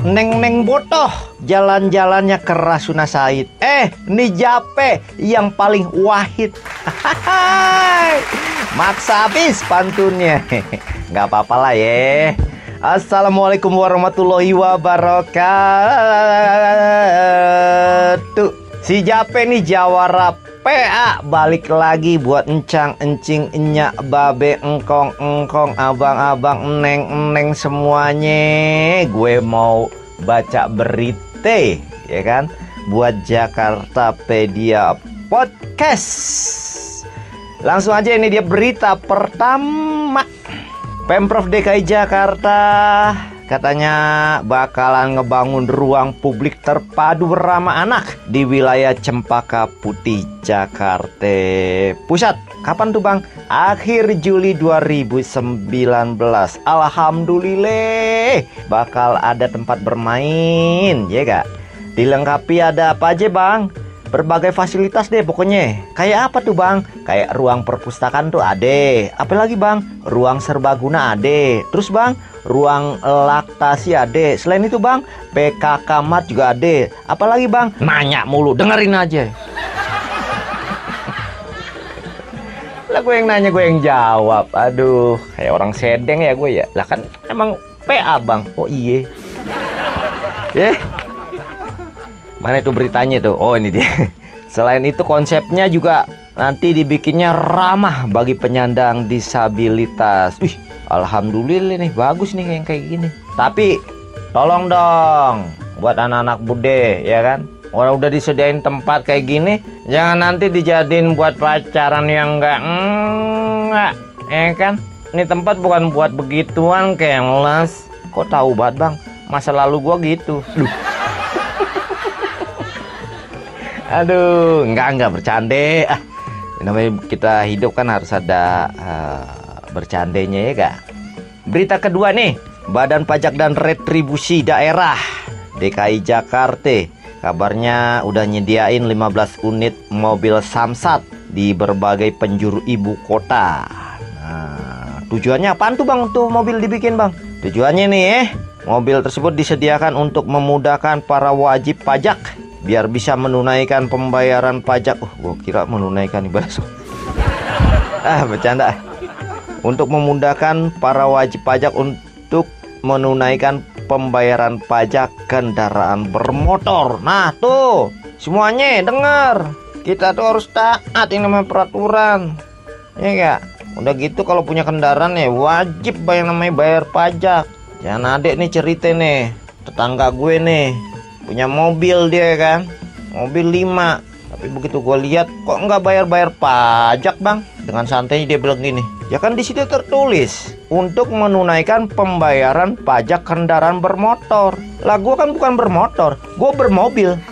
Neng-neng botoh Jalan-jalannya ke Rasuna Said. Eh, ini Jape yang paling wahid. Maksa habis pantunnya. Gak apa-apa lah ya. Assalamualaikum warahmatullahi wabarakatuh. Si Jape nih jawara PA balik lagi buat encang encing enyak babe engkong engkong abang abang neng neng semuanya. Gue mau baca berita ya kan? Buat Jakarta Pedia Podcast. Langsung aja ini dia berita pertama. Pemprov DKI Jakarta katanya bakalan ngebangun ruang publik terpadu ramah anak di wilayah Cempaka Putih, Jakarta Pusat. Kapan tuh Bang? Akhir Juli 2019. Alhamdulillah bakal ada tempat bermain, ya gak? Dilengkapi ada apa aja Bang? berbagai fasilitas deh pokoknya. Kayak apa tuh bang? Kayak ruang perpustakaan tuh ada. Apalagi bang? Ruang serbaguna ada. Terus bang? Ruang laktasi ada. Selain itu bang, PK kamar juga ada. Apalagi bang? Nanya mulu, dengerin aja. lah gue yang nanya gue yang jawab aduh kayak orang sedeng ya gue ya lah kan emang PA bang oh iye ya yeah. Mana itu beritanya tuh? Oh ini dia. Selain itu konsepnya juga nanti dibikinnya ramah bagi penyandang disabilitas. Wih, alhamdulillah nih bagus nih yang kayak gini. Tapi tolong dong buat anak-anak bude ya kan. Orang udah disediain tempat kayak gini, jangan nanti dijadiin buat pacaran yang enggak enggak, ya kan? Ini tempat bukan buat begituan, keles. Kok tahu banget bang? Masa lalu gua gitu. Duh. Aduh, enggak enggak bercanda. Ah, namanya kita hidup kan harus ada uh, bercandanya ya, Kak. Berita kedua nih, Badan Pajak dan Retribusi Daerah DKI Jakarta kabarnya udah nyediain 15 unit mobil Samsat di berbagai penjuru ibu kota. Nah, tujuannya apa tuh Bang tuh mobil dibikin, Bang? Tujuannya nih eh, mobil tersebut disediakan untuk memudahkan para wajib pajak biar bisa menunaikan pembayaran pajak. Oh, gua kira menunaikan ibadah. ah, bercanda. Untuk memudahkan para wajib pajak untuk menunaikan pembayaran pajak kendaraan bermotor. Nah, tuh, semuanya dengar. Kita tuh harus taat ini namanya peraturan. Ya enggak? Udah gitu kalau punya kendaraan ya wajib bayar namanya bayar pajak. Jangan adek nih cerita nih, tetangga gue nih punya mobil dia kan? Mobil 5 tapi begitu gue lihat kok nggak bayar-bayar pajak bang? Dengan santainya dia bilang gini ya kan di situ tertulis untuk menunaikan pembayaran pajak kendaraan bermotor. Lah gue kan bukan bermotor gue bermobil.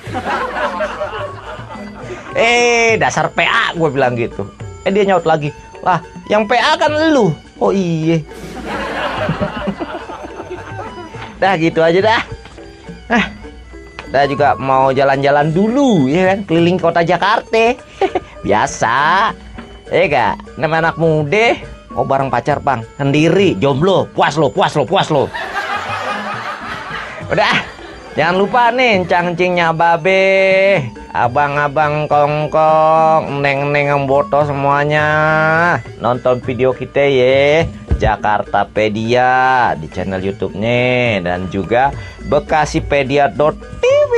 Eh dasar PA gue bilang gitu. Eh dia nyaut lagi lah yang PA kan lu. Oh iya dah gitu aja dah. Eh kita juga mau jalan-jalan dulu ya kan? Keliling kota Jakarta. Biasa. Ya gak nama anak muda. Mau bareng pacar bang. Sendiri. Jomblo. Puas lo puas lo puas lo. Udah. Jangan lupa nih cangcingnya babe. Abang-abang kongkong neng-neng boto semuanya. Nonton video kita ya. Jakarta Pedia di channel YouTube-nya. Dan juga bekasipedia.tv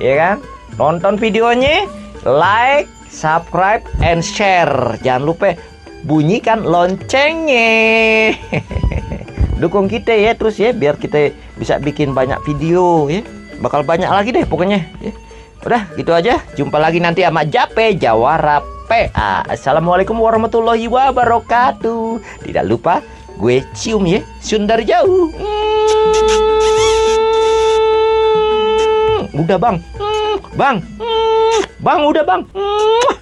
ya kan? Nonton videonya like subscribe and share. Jangan lupa bunyikan loncengnya. Dukung kita ya terus ya biar kita bisa bikin banyak video ya. Bakal banyak lagi deh pokoknya ya. Udah gitu aja. Jumpa lagi nanti sama Jape Jawara PA Assalamualaikum warahmatullahi wabarakatuh. Tidak lupa gue cium ya Sundar jauh. Hmm. Udah bang hmm. Bang hmm. Bang udah bang hmm.